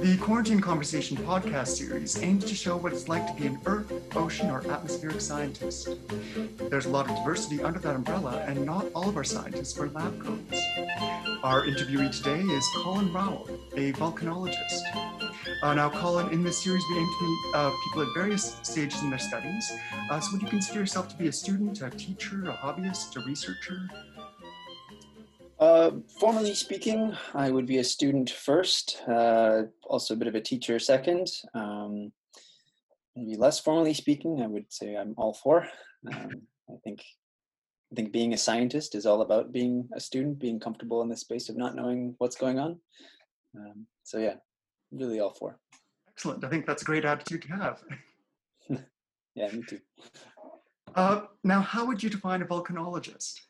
The Quarantine Conversation podcast series aims to show what it's like to be an Earth, ocean, or atmospheric scientist. There's a lot of diversity under that umbrella, and not all of our scientists wear lab coats. Our interviewee today is Colin Rowell, a volcanologist. Uh, now, Colin, in this series, we aim to meet uh, people at various stages in their studies. Uh, so, would you consider yourself to be a student, a teacher, a hobbyist, a researcher? Uh, formally speaking, I would be a student first, uh, also a bit of a teacher second. Um, maybe less formally speaking, I would say I'm all four. Um, I think I think being a scientist is all about being a student, being comfortable in the space of not knowing what's going on. Um, so yeah, really all four. Excellent. I think that's a great attitude to have. yeah, me too. Uh, now, how would you define a volcanologist?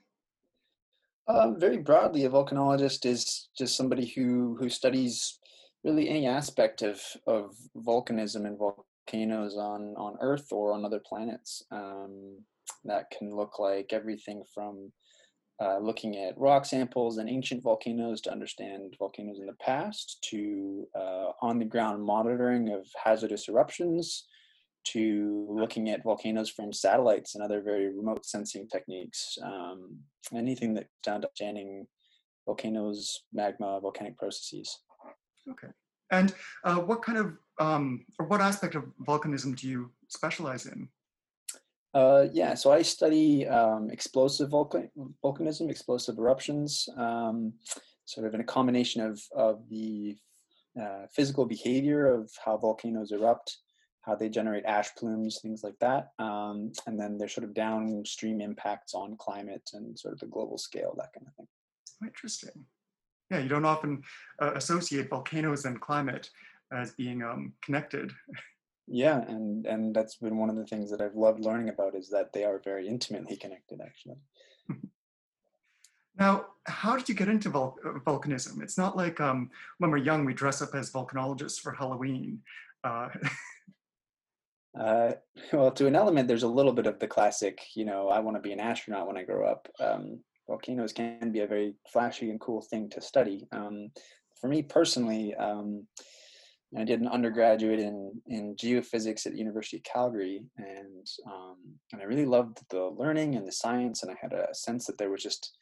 Um, very broadly, a volcanologist is just somebody who who studies really any aspect of of volcanism and volcanoes on on Earth or on other planets. Um, that can look like everything from uh, looking at rock samples and ancient volcanoes to understand volcanoes in the past, to uh, on the ground monitoring of hazardous eruptions, to looking at volcanoes from satellites and other very remote sensing techniques. Um, anything that down to understanding volcanoes, magma, volcanic processes. Okay. And uh, what kind of, um, or what aspect of volcanism do you specialize in? Uh, yeah, so I study um, explosive volcan- volcanism, explosive eruptions, um, sort of in a combination of, of the uh, physical behavior of how volcanoes erupt, how they generate ash plumes, things like that, um, and then their sort of downstream impacts on climate and sort of the global scale, that kind of thing. Interesting. Yeah, you don't often uh, associate volcanoes and climate as being um, connected. yeah and and that's been one of the things that i've loved learning about is that they are very intimately connected actually now how did you get into vul- uh, volcanism it's not like um, when we're young we dress up as volcanologists for halloween uh, uh, well to an element there's a little bit of the classic you know i want to be an astronaut when i grow up um, volcanoes can be a very flashy and cool thing to study um, for me personally um, I did an undergraduate in in geophysics at the University of Calgary, and um, and I really loved the learning and the science, and I had a sense that there was just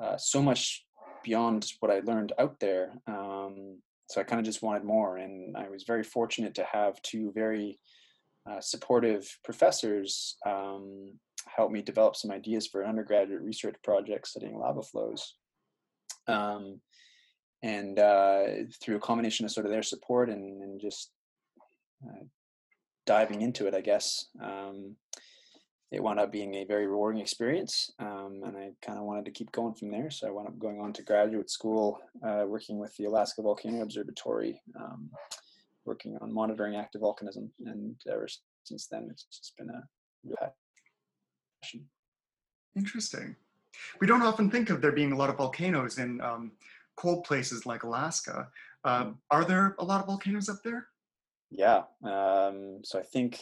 uh, so much beyond what I learned out there. Um, so I kind of just wanted more, and I was very fortunate to have two very uh, supportive professors um, help me develop some ideas for an undergraduate research project studying lava flows. Um, and uh, through a combination of sort of their support and, and just uh, diving into it, I guess, um, it wound up being a very rewarding experience. Um, and I kind of wanted to keep going from there. So I wound up going on to graduate school, uh, working with the Alaska Volcano Observatory, um, working on monitoring active volcanism. And ever since then, it's just been a real passion. Interesting. We don't often think of there being a lot of volcanoes in um, cold places like Alaska. Uh. Are there a lot of volcanoes up there? Yeah. Um, so I think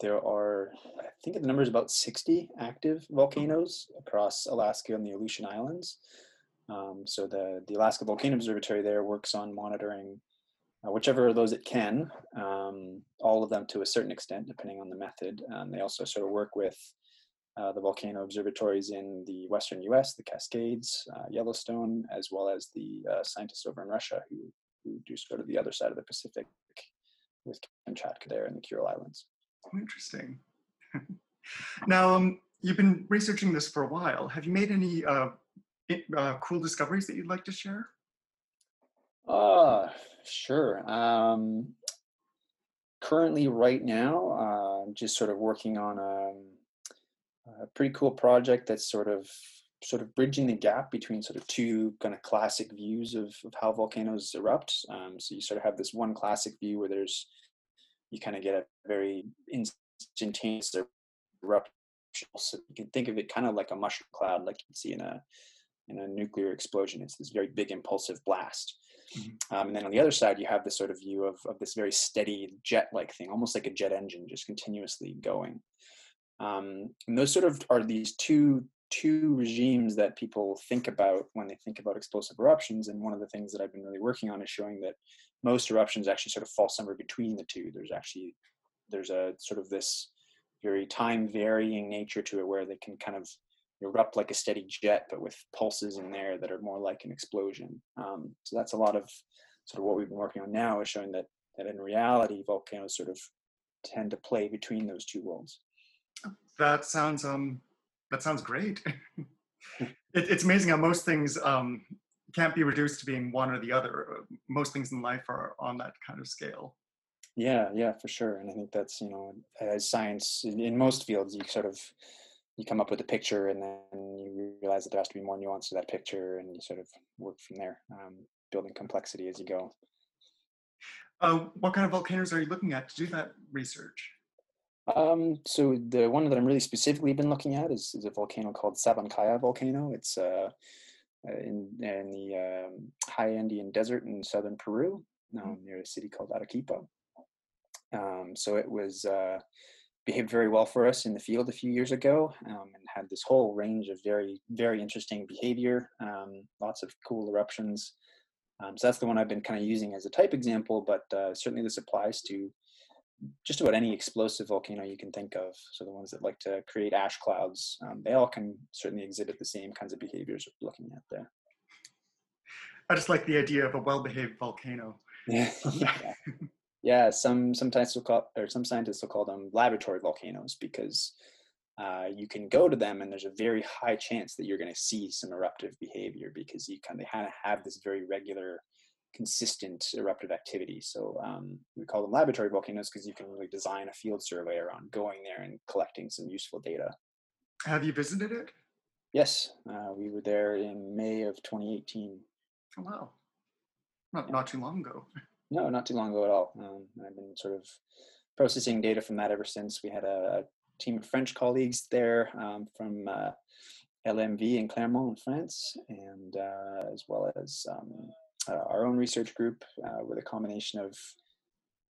there are, I think the number is about 60 active volcanoes across Alaska and the Aleutian Islands. Um, so the, the Alaska Volcano Observatory there works on monitoring uh, whichever of those it can, um, all of them to a certain extent, depending on the method. Um, they also sort of work with uh, the volcano observatories in the western US, the Cascades, uh, Yellowstone, as well as the uh, scientists over in Russia who, who do sort of the other side of the Pacific with Kamchatka there in the Kuril Islands. Oh, interesting. now, um, you've been researching this for a while. Have you made any uh, uh, cool discoveries that you'd like to share? Uh, sure. Um, currently, right now, I'm just sort of working on a um, a pretty cool project that's sort of sort of bridging the gap between sort of two kind of classic views of, of how volcanoes erupt. Um, so you sort of have this one classic view where there's you kind of get a very instantaneous eruption. So you can think of it kind of like a mushroom cloud, like you see in a in a nuclear explosion. It's this very big impulsive blast. Mm-hmm. Um, and then on the other side, you have this sort of view of, of this very steady jet-like thing, almost like a jet engine, just continuously going. Um, and those sort of are these two two regimes that people think about when they think about explosive eruptions. And one of the things that I've been really working on is showing that most eruptions actually sort of fall somewhere between the two. There's actually there's a sort of this very time varying nature to it where they can kind of erupt like a steady jet, but with pulses in there that are more like an explosion. Um, so that's a lot of sort of what we've been working on now is showing that that in reality volcanoes sort of tend to play between those two worlds. That sounds um that sounds great. it, it's amazing how most things um, can't be reduced to being one or the other. Most things in life are on that kind of scale. Yeah, yeah, for sure. And I think that's you know, as science in, in most fields, you sort of you come up with a picture and then you realize that there has to be more nuance to that picture, and you sort of work from there, um, building complexity as you go. Uh, what kind of volcanoes are you looking at to do that research? Um, so the one that I'm really specifically been looking at is, is a volcano called Sabancaya volcano. It's uh, uh in, in the um, high Andean desert in southern Peru, mm-hmm. um, near a city called Arequipa. Um, so it was uh, behaved very well for us in the field a few years ago um, and had this whole range of very, very interesting behavior, um, lots of cool eruptions. Um, so that's the one I've been kind of using as a type example, but uh, certainly this applies to just about any explosive volcano you can think of. So the ones that like to create ash clouds, um, they all can certainly exhibit the same kinds of behaviors we're looking at there. I just like the idea of a well-behaved volcano. yeah. yeah, some sometimes will call or some scientists will call them laboratory volcanoes because uh, you can go to them and there's a very high chance that you're going to see some eruptive behavior because you kind of have this very regular consistent eruptive activity. So um, we call them laboratory volcanoes because you can really design a field survey around going there and collecting some useful data. Have you visited it? Yes, uh, we were there in May of 2018. Oh, wow. Not, yeah. not too long ago. No, not too long ago at all. Um, I've been sort of processing data from that ever since. We had a, a team of French colleagues there um, from uh, LMV in Clermont, in France, and uh, as well as um, uh, our own research group uh, with a combination of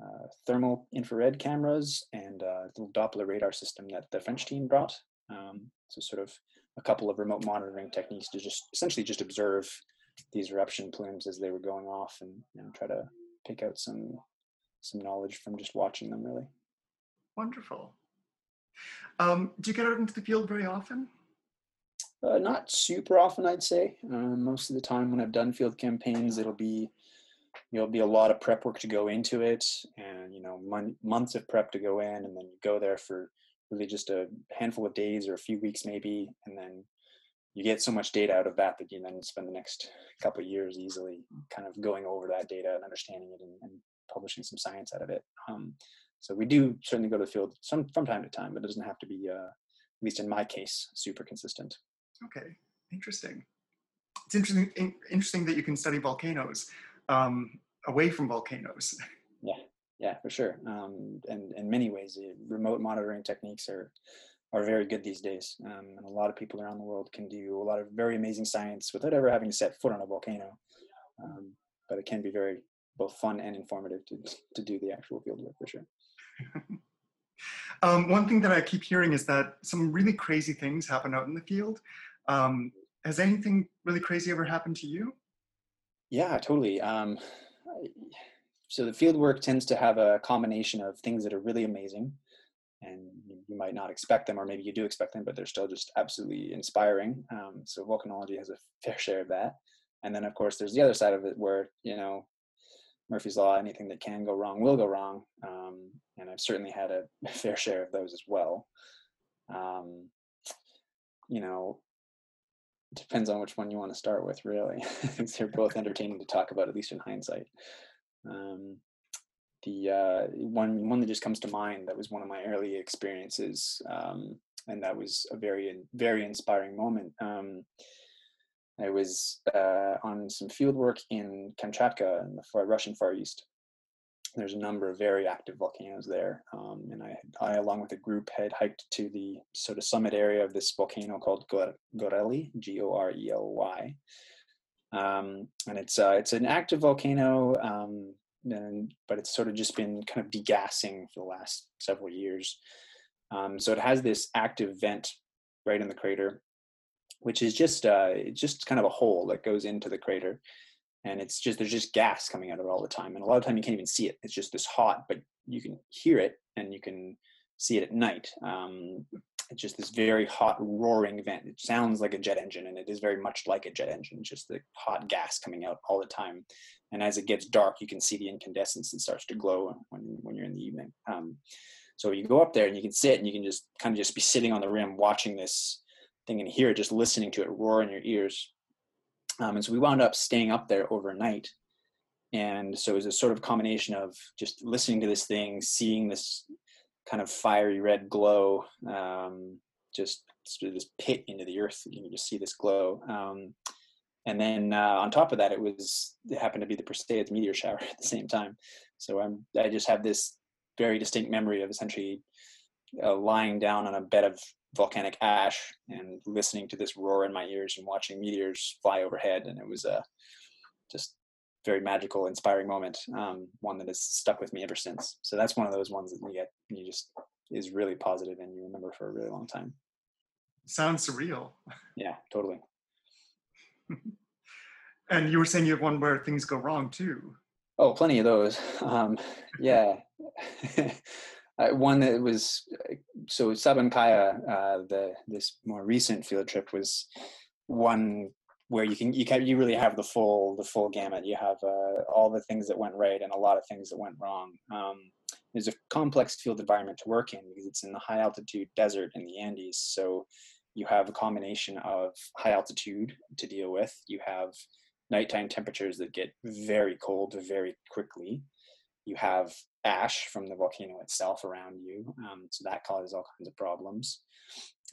uh, thermal infrared cameras and a little Doppler radar system that the French team brought. Um, so sort of a couple of remote monitoring techniques to just essentially just observe these eruption plumes as they were going off and you know, try to pick out some some knowledge from just watching them really. Wonderful. Um, do you get out into the field very often? Uh, not super often, I'd say. Uh, most of the time, when I've done field campaigns, it'll be there'll be a lot of prep work to go into it, and you know, mon- months of prep to go in, and then you go there for really just a handful of days or a few weeks, maybe, and then you get so much data out of that that you then spend the next couple of years easily kind of going over that data and understanding it and, and publishing some science out of it. Um, so we do certainly go to the field some from time to time, but it doesn't have to be, uh, at least in my case, super consistent. Okay, interesting. It's interesting. interesting that you can study volcanoes um, away from volcanoes. Yeah, yeah, for sure. Um, and in many ways, remote monitoring techniques are are very good these days. Um, and a lot of people around the world can do a lot of very amazing science without ever having to set foot on a volcano. Um, but it can be very both fun and informative to to do the actual field work for sure. Um, one thing that I keep hearing is that some really crazy things happen out in the field. Um, has anything really crazy ever happened to you? Yeah, totally. Um, so the field work tends to have a combination of things that are really amazing and you might not expect them or maybe you do expect them but they're still just absolutely inspiring um, so volcanology has a fair share of that and then of course there's the other side of it where you know Murphy's Law, anything that can go wrong will go wrong. Um, and I've certainly had a fair share of those as well. Um, you know, depends on which one you want to start with, really. They're both entertaining to talk about, at least in hindsight. Um, the uh, one one that just comes to mind that was one of my early experiences, um, and that was a very very inspiring moment. Um, I was uh, on some field work in Kamchatka in the far, Russian Far East. There's a number of very active volcanoes there, um, and I, I, along with a group, had hiked to the sort of summit area of this volcano called Gorely, G-O-R-E-L-Y, um, and it's uh, it's an active volcano, um, and, but it's sort of just been kind of degassing for the last several years. Um, so it has this active vent right in the crater which is just uh, it's just kind of a hole that goes into the crater, and it's just there's just gas coming out of it all the time, and a lot of time you can't even see it. It's just this hot, but you can hear it and you can see it at night. Um, it's just this very hot roaring vent. It sounds like a jet engine, and it is very much like a jet engine, just the hot gas coming out all the time. And as it gets dark, you can see the incandescence that starts to glow when when you're in the evening. Um, so you go up there and you can sit and you can just kind of just be sitting on the rim watching this thing and hear just listening to it roar in your ears. Um, and so we wound up staying up there overnight. And so it was a sort of combination of just listening to this thing, seeing this kind of fiery red glow, um, just this pit into the earth. You can just see this glow. Um, and then uh, on top of that, it was it happened to be the Perseids meteor shower at the same time. So I'm I just have this very distinct memory of essentially uh, lying down on a bed of volcanic ash and listening to this roar in my ears and watching meteors fly overhead. And it was a just very magical, inspiring moment. Um, one that has stuck with me ever since. So that's one of those ones that you get, you just is really positive and you remember for a really long time. Sounds surreal. Yeah, totally. and you were saying you have one where things go wrong too. Oh, plenty of those. Um, yeah. uh, one that was so Sabancaya, uh, the this more recent field trip was one where you can you can you really have the full the full gamut. You have uh, all the things that went right and a lot of things that went wrong. Um, there's a complex field environment to work in because it's in the high altitude desert in the Andes. So you have a combination of high altitude to deal with. You have nighttime temperatures that get very cold very quickly you have ash from the volcano itself around you, um, so that causes all kinds of problems.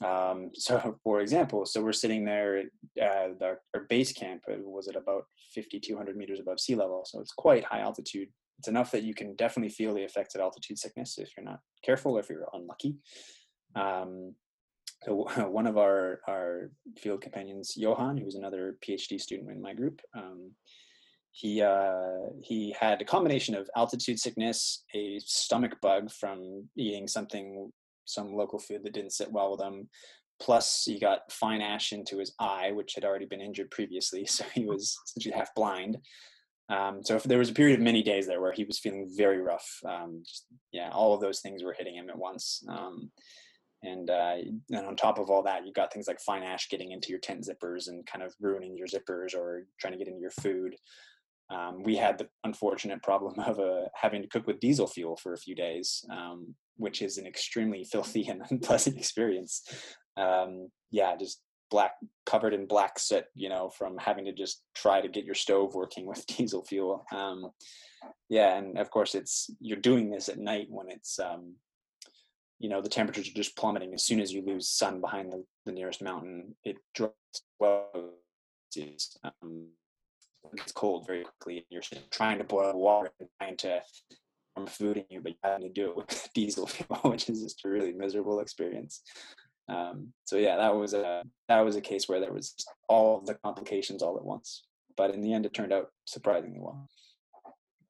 Um, so, for example, so we're sitting there at our, our base camp uh, was at about 5,200 meters above sea level, so it's quite high altitude. It's enough that you can definitely feel the effects of altitude sickness if you're not careful or if you're unlucky. Um, so one of our our field companions, Johan, who was another PhD student in my group, um, he uh, he had a combination of altitude sickness, a stomach bug from eating something some local food that didn't sit well with him. Plus, he got fine ash into his eye, which had already been injured previously, so he was essentially half blind. Um, so there was a period of many days there where he was feeling very rough. Um, just, yeah, all of those things were hitting him at once. Um, and uh, on top of all that, you've got things like fine ash getting into your tent zippers and kind of ruining your zippers or trying to get into your food. Um, we had the unfortunate problem of uh, having to cook with diesel fuel for a few days, um, which is an extremely filthy and unpleasant experience. Um, yeah, just black covered in black soot, you know, from having to just try to get your stove working with diesel fuel. Um, yeah, and of course, it's you're doing this at night when it's um, you know the temperatures are just plummeting. As soon as you lose sun behind the, the nearest mountain, it drops well. It's cold very quickly. And you're trying to boil water and trying to warm food in you, but you have to do it with diesel fuel, which is just a really miserable experience. Um, so yeah, that was a that was a case where there was all the complications all at once. But in the end, it turned out surprisingly well.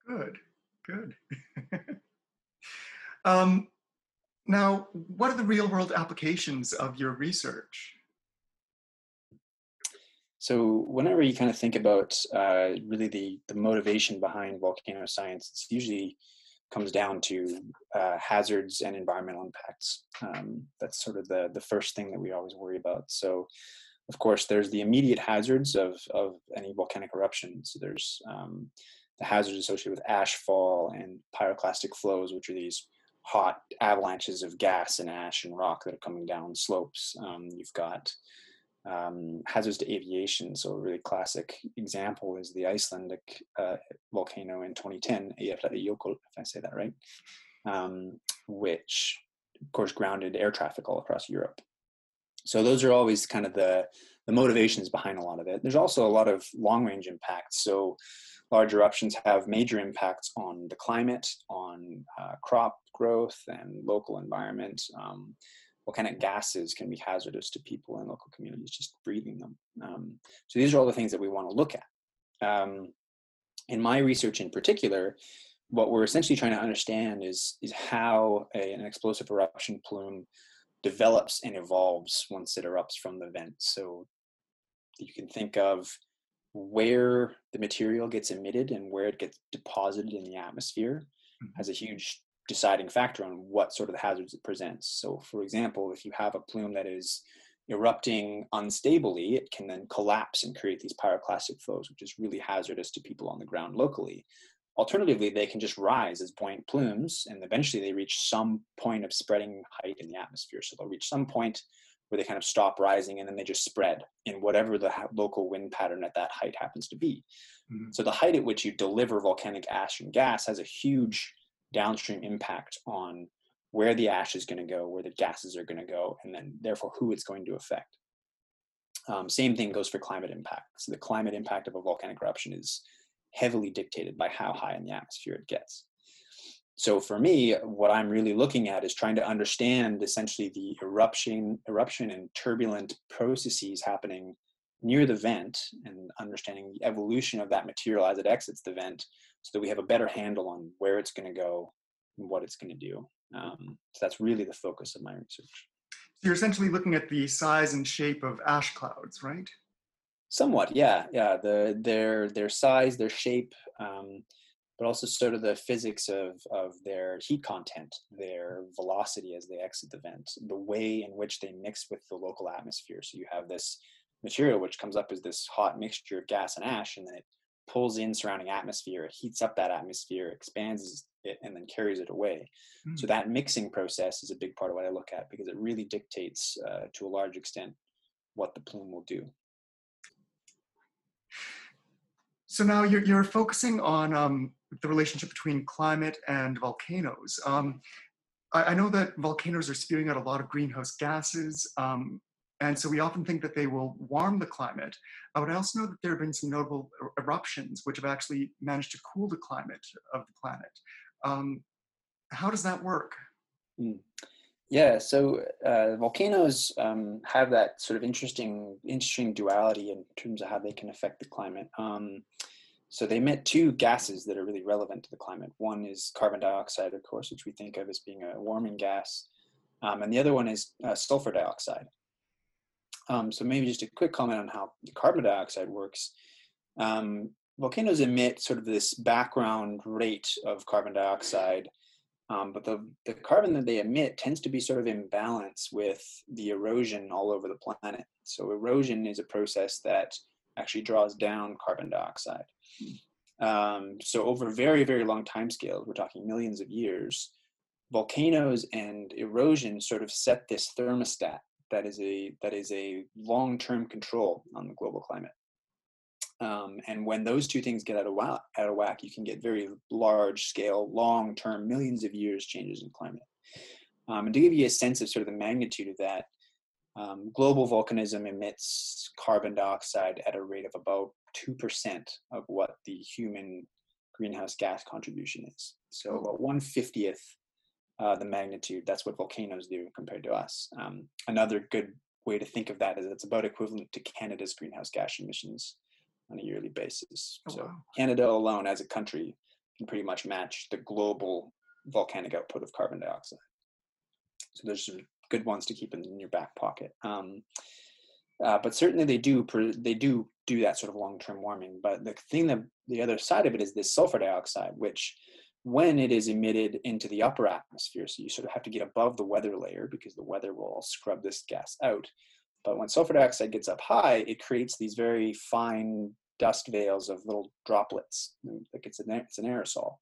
Good, good. um, now, what are the real world applications of your research? So whenever you kind of think about uh, really the, the motivation behind volcano science, it's usually comes down to uh, hazards and environmental impacts. Um, that's sort of the, the first thing that we always worry about. So of course, there's the immediate hazards of, of any volcanic eruption. So there's um, the hazards associated with ash fall and pyroclastic flows, which are these hot avalanches of gas and ash and rock that are coming down slopes. Um, you've got um, hazards to aviation. So a really classic example is the Icelandic uh, volcano in 2010, Eyjafjallajökull, if I say that right, um, which of course grounded air traffic all across Europe. So those are always kind of the the motivations behind a lot of it. There's also a lot of long range impacts. So large eruptions have major impacts on the climate, on uh, crop growth and local environment. Um, volcanic gases can be hazardous to people in local communities just breathing them. Um, so these are all the things that we want to look at. Um, in my research in particular, what we're essentially trying to understand is, is how a, an explosive eruption plume develops and evolves once it erupts from the vent. So you can think of where the material gets emitted and where it gets deposited in the atmosphere mm-hmm. has a huge deciding factor on what sort of the hazards it presents. So, for example, if you have a plume that is erupting unstably, it can then collapse and create these pyroclastic flows, which is really hazardous to people on the ground locally. Alternatively, they can just rise as buoyant plumes, and eventually they reach some point of spreading height in the atmosphere. So they'll reach some point where they kind of stop rising and then they just spread in whatever the local wind pattern at that height happens to be. Mm-hmm. So the height at which you deliver volcanic ash and gas has a huge downstream impact on where the ash is going to go, where the gases are going to go, and then therefore who it's going to affect. Um, same thing goes for climate impact. So the climate impact of a volcanic eruption is heavily dictated by how high in the atmosphere it gets. So for me, what I'm really looking at is trying to understand essentially the eruption, eruption and turbulent processes happening near the vent and understanding the evolution of that material as it exits the vent so that we have a better handle on where it's going to go and what it's going to do. Um, so that's really the focus of my research. So you're essentially looking at the size and shape of ash clouds, right? Somewhat, yeah, yeah. The their their size, their shape, um, but also sort of the physics of of their heat content, their velocity as they exit the vent, the way in which they mix with the local atmosphere. So you have this material which comes up as this hot mixture of gas and ash, and then it pulls in surrounding atmosphere, it heats up that atmosphere, expands it, and then carries it away. Mm. So that mixing process is a big part of what I look at because it really dictates, uh, to a large extent, what the plume will do. So now you're, you're focusing on um, the relationship between climate and volcanoes. Um, I, I, know that volcanoes are spewing out a lot of greenhouse gases. Um, and so we often think that they will warm the climate. But I also know that there have been some notable er, eruptions which have actually managed to cool the climate of the planet. Um, how does that work? Mm. Yeah, so uh, volcanoes um, have that sort of interesting, interesting duality in terms of how they can affect the climate. Um, so they emit two gases that are really relevant to the climate. One is carbon dioxide, of course, which we think of as being a warming gas, um, and the other one is uh, sulfur dioxide. Um, so maybe just a quick comment on how carbon dioxide works. Um, volcanoes emit sort of this background rate of carbon dioxide, um, but the, the carbon that they emit tends to be sort of in balance with the erosion all over the planet. So erosion is a process that actually draws down carbon dioxide. Um, so over very, very long time scales, we're talking millions of years, volcanoes and erosion sort of set this thermostat that is a that is a long-term control on the global climate. Um, and when those two things get out of whack, out of whack, you can get very large-scale, long-term, millions of years changes in climate. Um, and to give you a sense of sort of the magnitude of that, um, global volcanism emits carbon dioxide at a rate of about two percent of what the human greenhouse gas contribution is. So oh. about one fiftieth uh, the magnitude. That's what volcanoes do compared to us. Um, another good way to think of that is it's about equivalent to Canada's greenhouse gas emissions on a yearly basis. Oh, so wow. Canada alone, as a country, can pretty much match the global volcanic output of carbon dioxide. So there's some good ones to keep in your back pocket. Um, uh, but certainly they do they do do that sort of long term warming. But the thing that the other side of it is this sulfur dioxide, which when it is emitted into the upper atmosphere. So you sort of have to get above the weather layer because the weather will scrub this gas out. But when sulfur dioxide gets up high, it creates these very fine dust veils of little droplets. Like it's an, it's an aerosol.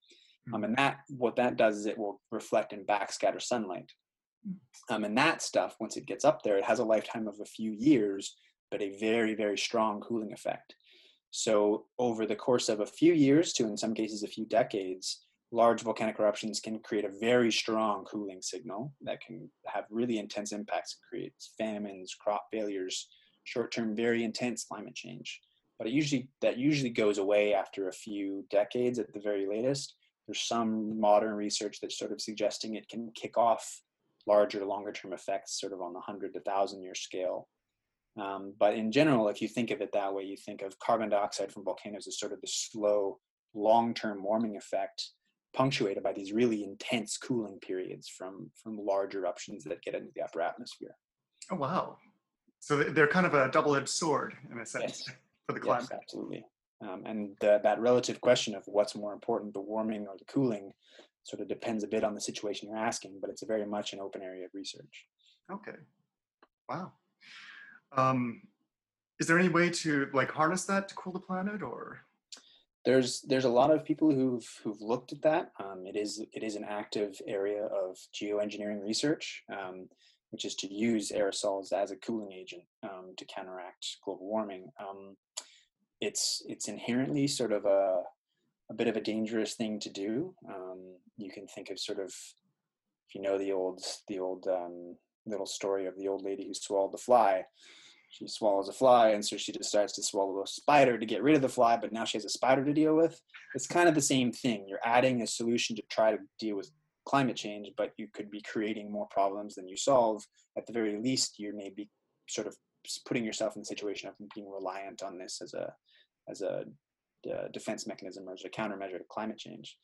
Mm-hmm. Um, and that what that does is it will reflect and backscatter sunlight. Mm. Um, and that stuff, once it gets up there, it has a lifetime of a few years, but a very, very strong cooling effect. So over the course of a few years to in some cases a few decades, large volcanic eruptions can create a very strong cooling signal that can have really intense impacts. It creates famines, crop failures, short-term, very intense climate change. But it usually that usually goes away after a few decades at the very latest. There's some modern research that's sort of suggesting it can kick off larger, longer-term effects, sort of on the hundred to thousand year scale. Um, but in general, if you think of it that way, you think of carbon dioxide from volcanoes as sort of the slow, long-term warming effect punctuated by these really intense cooling periods from from large eruptions that get into the upper atmosphere. Oh wow! So they're kind of a double-edged sword in a sense Yes. for the climate. Yes, absolutely. Um, and the, that relative question of what's more important, the warming or the cooling, sort of depends a bit on the situation you're asking, but it's very much an open area of research. Okay. Wow. Um, is there any way to like harness that to cool the planet or? There's there's a lot of people who've who've looked at that. Um, it is it is an active area of geoengineering research, um, which is to use aerosols as a cooling agent um, to counteract global warming. Um, it's it's inherently sort of a a bit of a dangerous thing to do. Um, you can think of sort of if you know the old the old um, little story of the old lady who swallowed the fly. She swallows a fly, and so she decides to swallow a spider to get rid of the fly. But now she has a spider to deal with. It's kind of the same thing. You're adding a solution to try to deal with climate change, but you could be creating more problems than you solve. At the very least, you may be sort of putting yourself in the situation of being reliant on this as a as a uh, defense mechanism or as a countermeasure to climate change.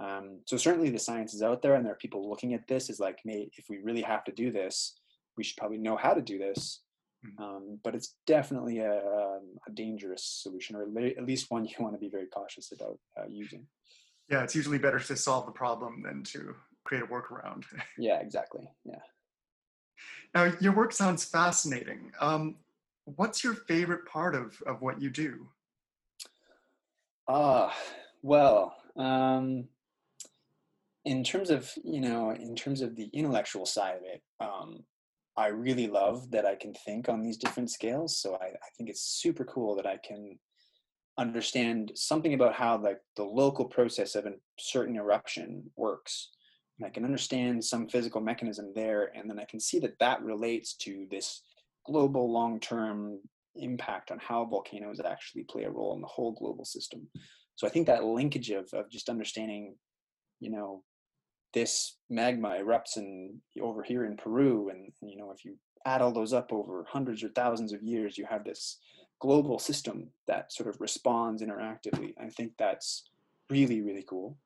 Um, so certainly the science is out there, and there are people looking at this as like, may if we really have to do this, we should probably know how to do this. Mhm. Um, but it's definitely a, um, a dangerous solution, or at least one you want to be very cautious about uh, using. Yeah, it's usually better to solve the problem than to create a workaround. Yeah, exactly. Yeah. Now, your work sounds fascinating. Um, what's your favorite part of, of what you do? Ah, well, um, in terms of you know, in terms of the intellectual side of it, um, I really love that I can think on these different scales. So I, I think it's super cool that I can understand something about how like the local process of a certain eruption works. And I can understand some physical mechanism there, and then I can see that that relates to this global long-term impact on how volcanoes actually play a role in the whole global system. So I think that linkage of of just understanding, you know, this magma erupts in over here in Peru, and you know, if you add all those up over hundreds or thousands of years, you have this global system that sort of responds interactively. I think that's really really cool.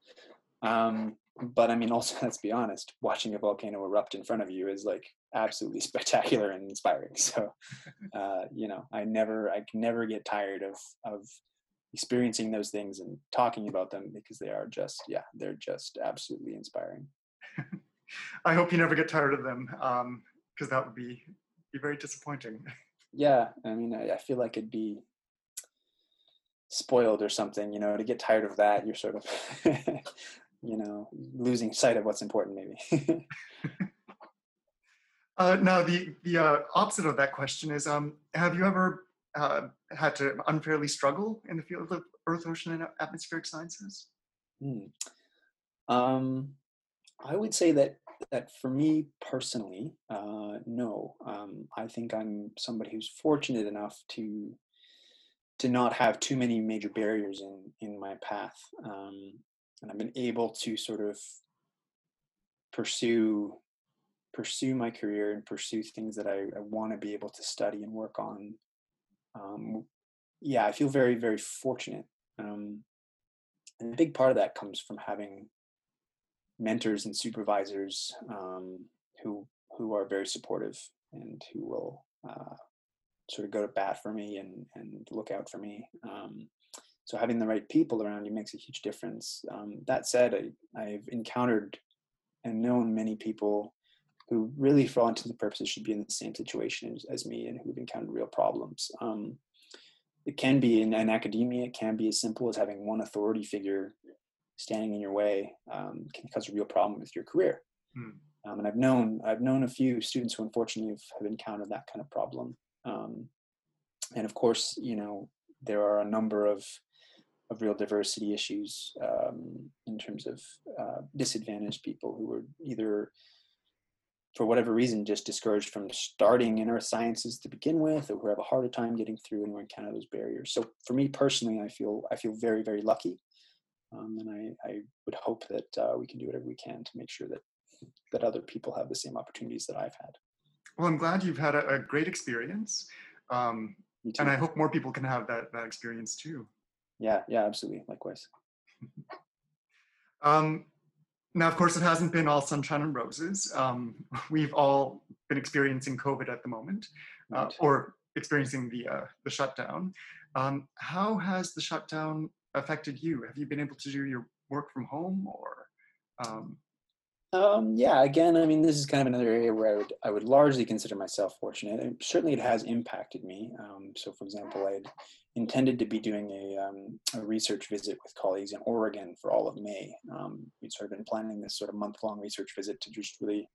Um, but I mean, also let's be honest, watching a volcano erupt in front of you is like absolutely spectacular and inspiring. So, uh, you know, I never, I can never get tired of of experiencing those things and talking about them because they are just, yeah, they're just absolutely inspiring. I hope you never get tired of them because that would be, be very disappointing. Yeah, I mean, I, I feel like it'd be spoiled or something, you know, to get tired of that, you're sort of, you know, losing sight of what's important, maybe. Uh, now, the, the uh, opposite of that question is um, have you ever uh, had to unfairly struggle in the field of Earth, ocean, and atmospheric sciences? Hmm. Um, I would say that that for me personally, uh, no. Um, I think I'm somebody who's fortunate enough to to not have too many major barriers in in my path, um, and I've been able to sort of pursue pursue my career and pursue things that I, I want to be able to study and work on. Um, yeah, I feel very very fortunate. Um, and a big part of that comes from having mentors and supervisors um, who who are very supportive and who will uh, sort of go to bat for me and and look out for me. Um, so having the right people around you makes a huge difference. Um, that said, I, I've encountered and known many people who really, for all intents and purposes, should be in the same situation as, as me and who've encountered real problems. Um, it can be in, in academia, it can be as simple as having one authority figure standing in your way um, can cause a real problem with your career. Hmm. Um, and I've known I've known a few students who unfortunately have, have encountered that kind of problem. Um, and of course, you know there are a number of of real diversity issues um, in terms of uh, disadvantaged people who are either for whatever reason just discouraged from starting in earth sciences to begin with or who have a harder time getting through and who encounter those barriers so for me personally i feel i feel very very lucky um, and I, I would hope that uh, we can do whatever we can to make sure that that other people have the same opportunities that I've had. Well, I'm glad you've had a, a great experience. Um, and I hope more people can have that, that experience too. yeah, yeah, absolutely. Likewise. Um, now, of course, it hasn't been all sunshine and roses. Um, we've all been experiencing COVID at the moment. uh, or experiencing the uh, the shutdown. Um, how has the shutdown affected you? Have you been able to do your work from home, or um, um, yeah, again, I mean, this is kind of another area where I would I would largely consider myself fortunate. And certainly, it has impacted me. Um, so, for example, I had intended to be doing a, um, a, research visit with colleagues in Oregon for all of May. Um, we'd sort of been planning this sort of month-long research visit to just really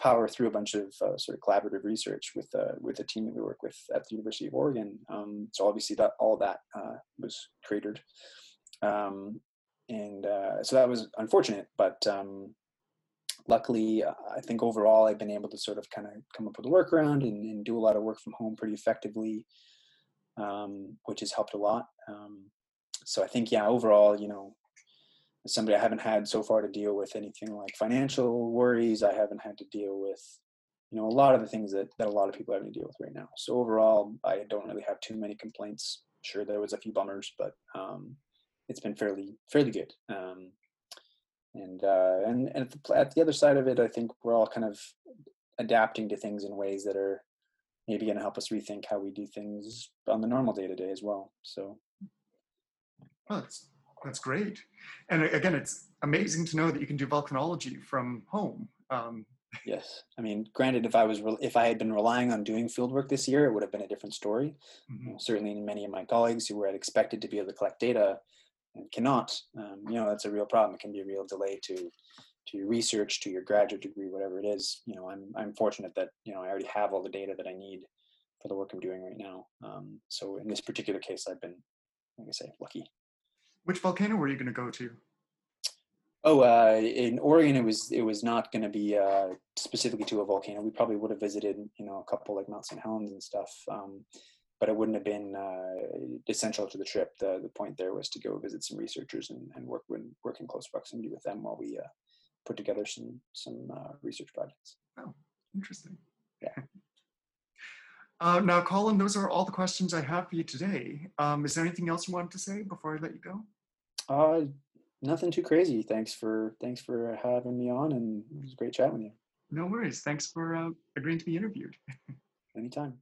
power through a bunch of uh, sort of collaborative research with uh, with a team that we work with at the University of Oregon. Um, so obviously, that all that uh, was cratered, um, and uh, so that was unfortunate, but luckily, uh, I think overall I've been able to sort of kind of come up with a workaround and, and do a lot of work from home pretty effectively, um, which has helped a lot. Um, so I think, yeah, overall, you know, as somebody I haven't had so far to deal with anything like financial worries. I haven't had to deal with, you know, a lot of the things that, that a lot of people having to deal with right now. So overall, I don't really have too many complaints. Sure, there was a few bummers, but um, it's been fairly fairly good. Um, and uh, and and at the, at the other side of it, I think we're all kind of adapting to things in ways that are maybe going to help us rethink how we do things on the normal day to day as well. So, well, that's that's great, and again, it's amazing to know that you can do volcanology from home. Um, yes, I mean, granted, if I was re- if I had been relying on doing field work this year, it would have been a different story. Mm-hmm. Certainly, many of my colleagues who were expected to be able to collect data and cannot, um, you know, that's a real problem. It can be a real delay to to your research, to your graduate degree, whatever it is. You know, I'm I'm fortunate that you know I already have all the data that I need for the work I'm doing right now. Um, so in this particular case, I've been, like I say, lucky. Which volcano were you going to go to? Oh, uh, in Oregon, it was it was not going to be uh, specifically to a volcano. We probably would have visited, you know, a couple like Mount St. Helens and stuff. Um, but it wouldn't have been uh, essential to the trip. The, the point there was to go visit some researchers and, and work, with, work in close proximity with them while we uh, put together some, some uh, research projects. Oh, interesting. Yeah. Uh, now, Colin, those are all the questions I have for you today. Um, is there anything else you wanted to say before I let you go? Uh, nothing too crazy. Thanks for thanks for having me on, and it was great chatting with you. No worries. Thanks for uh, agreeing to be interviewed. Anytime.